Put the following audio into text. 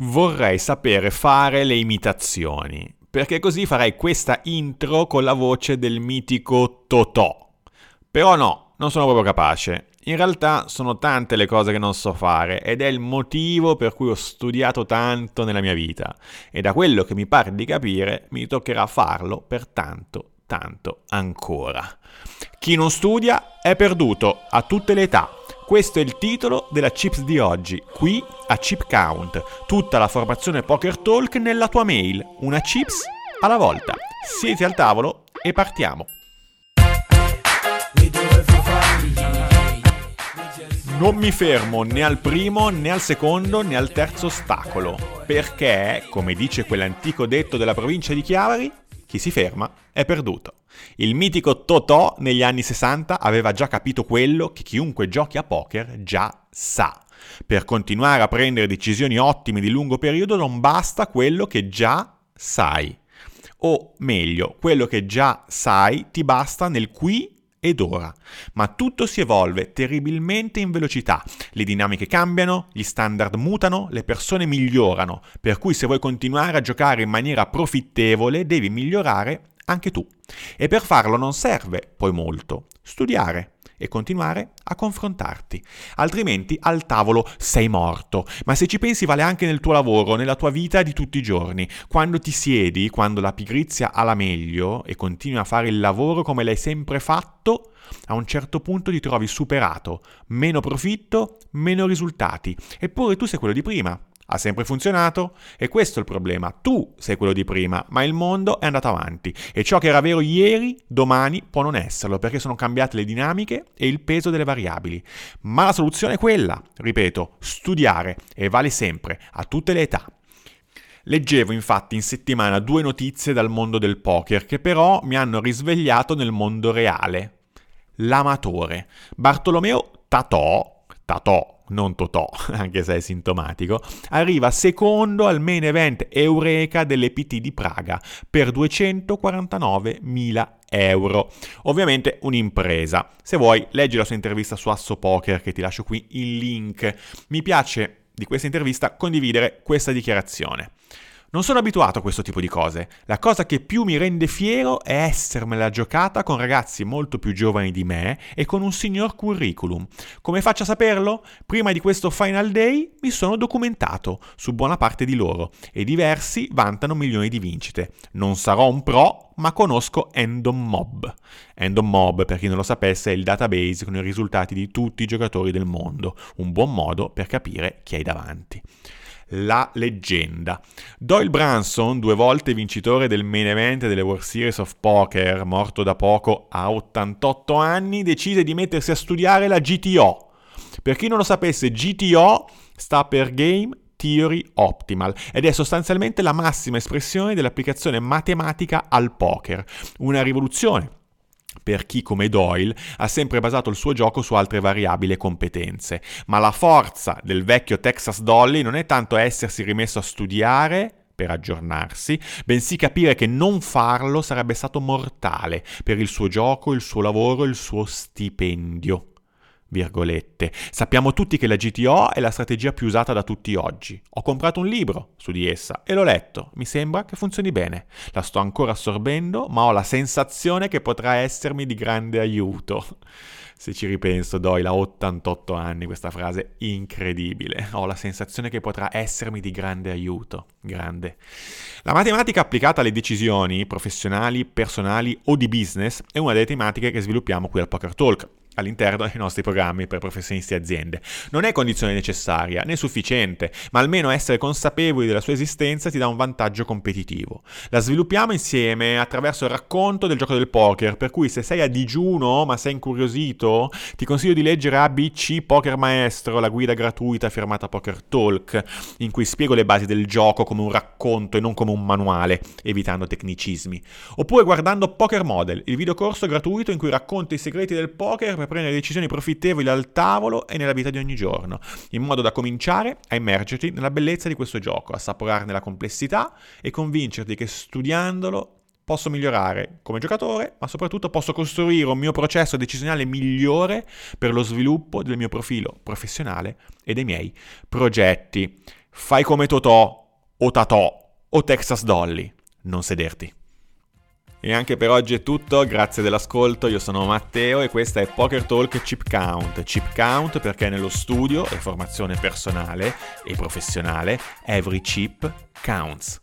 vorrei sapere fare le imitazioni, perché così farei questa intro con la voce del mitico Totò. Però no, non sono proprio capace. In realtà sono tante le cose che non so fare ed è il motivo per cui ho studiato tanto nella mia vita e da quello che mi pare di capire mi toccherà farlo per tanto, tanto ancora. Chi non studia è perduto a tutte le età questo è il titolo della Chips di oggi, qui a Chip Count, tutta la formazione Poker Talk nella tua mail, una chips alla volta. Siete al tavolo e partiamo. Non mi fermo né al primo, né al secondo, né al terzo ostacolo, perché, come dice quell'antico detto della provincia di Chiavari, chi si ferma è perduto. Il mitico Totò negli anni 60 aveva già capito quello che chiunque giochi a poker già sa. Per continuare a prendere decisioni ottime di lungo periodo non basta quello che già sai. O meglio, quello che già sai ti basta nel qui ed ora. Ma tutto si evolve terribilmente in velocità. Le dinamiche cambiano, gli standard mutano, le persone migliorano. Per cui se vuoi continuare a giocare in maniera profittevole devi migliorare anche tu. E per farlo non serve poi molto. Studiare e continuare a confrontarti. Altrimenti al tavolo sei morto. Ma se ci pensi vale anche nel tuo lavoro, nella tua vita di tutti i giorni. Quando ti siedi, quando la pigrizia ha la meglio e continui a fare il lavoro come l'hai sempre fatto, a un certo punto ti trovi superato, meno profitto, meno risultati. Eppure tu sei quello di prima. Ha sempre funzionato? E questo è il problema. Tu sei quello di prima, ma il mondo è andato avanti. E ciò che era vero ieri, domani può non esserlo, perché sono cambiate le dinamiche e il peso delle variabili. Ma la soluzione è quella, ripeto, studiare e vale sempre, a tutte le età. Leggevo infatti in settimana due notizie dal mondo del poker che però mi hanno risvegliato nel mondo reale. L'amatore. Bartolomeo Tatò, Tatò non Totò, anche se è sintomatico, arriva secondo al main event Eureka dell'EPT di Praga per 249.000 euro. Ovviamente un'impresa. Se vuoi, leggi la sua intervista su Asso Poker, che ti lascio qui il link. Mi piace di questa intervista condividere questa dichiarazione. Non sono abituato a questo tipo di cose. La cosa che più mi rende fiero è essermela giocata con ragazzi molto più giovani di me e con un signor curriculum. Come faccio a saperlo? Prima di questo Final Day mi sono documentato su buona parte di loro e diversi vantano milioni di vincite. Non sarò un pro, ma conosco Endom Mob. Endom Mob, per chi non lo sapesse, è il database con i risultati di tutti i giocatori del mondo. Un buon modo per capire chi hai davanti la leggenda. Doyle Branson, due volte vincitore del main event delle World Series of Poker, morto da poco a 88 anni, decise di mettersi a studiare la GTO. Per chi non lo sapesse, GTO sta per Game Theory Optimal ed è sostanzialmente la massima espressione dell'applicazione matematica al poker, una rivoluzione per chi come Doyle ha sempre basato il suo gioco su altre variabili e competenze. Ma la forza del vecchio Texas Dolly non è tanto essersi rimesso a studiare per aggiornarsi, bensì capire che non farlo sarebbe stato mortale per il suo gioco, il suo lavoro, il suo stipendio virgolette. Sappiamo tutti che la GTO è la strategia più usata da tutti oggi. Ho comprato un libro su di essa e l'ho letto. Mi sembra che funzioni bene. La sto ancora assorbendo, ma ho la sensazione che potrà essermi di grande aiuto. Se ci ripenso, Doyle ha 88 anni, questa frase incredibile. Ho la sensazione che potrà essermi di grande aiuto. Grande. La matematica applicata alle decisioni professionali, personali o di business è una delle tematiche che sviluppiamo qui al Poker Talk all'interno dei nostri programmi per professionisti e aziende. Non è condizione necessaria né sufficiente, ma almeno essere consapevoli della sua esistenza ti dà un vantaggio competitivo. La sviluppiamo insieme attraverso il racconto del gioco del poker, per cui se sei a digiuno ma sei incuriosito, ti consiglio di leggere ABC Poker Maestro, la guida gratuita firmata Poker Talk, in cui spiego le basi del gioco come un racconto e non come un manuale, evitando tecnicismi. Oppure guardando Poker Model, il videocorso gratuito in cui racconto i segreti del poker per prendere decisioni profittevoli al tavolo e nella vita di ogni giorno, in modo da cominciare a immergerti nella bellezza di questo gioco, assaporarne la complessità e convincerti che studiandolo posso migliorare come giocatore, ma soprattutto posso costruire un mio processo decisionale migliore per lo sviluppo del mio profilo professionale e dei miei progetti. Fai come Totò, o Tatò, o Texas Dolly. Non sederti. E anche per oggi è tutto, grazie dell'ascolto, io sono Matteo e questa è Poker Talk Chip Count. Chip Count perché nello studio e formazione personale e professionale every chip counts.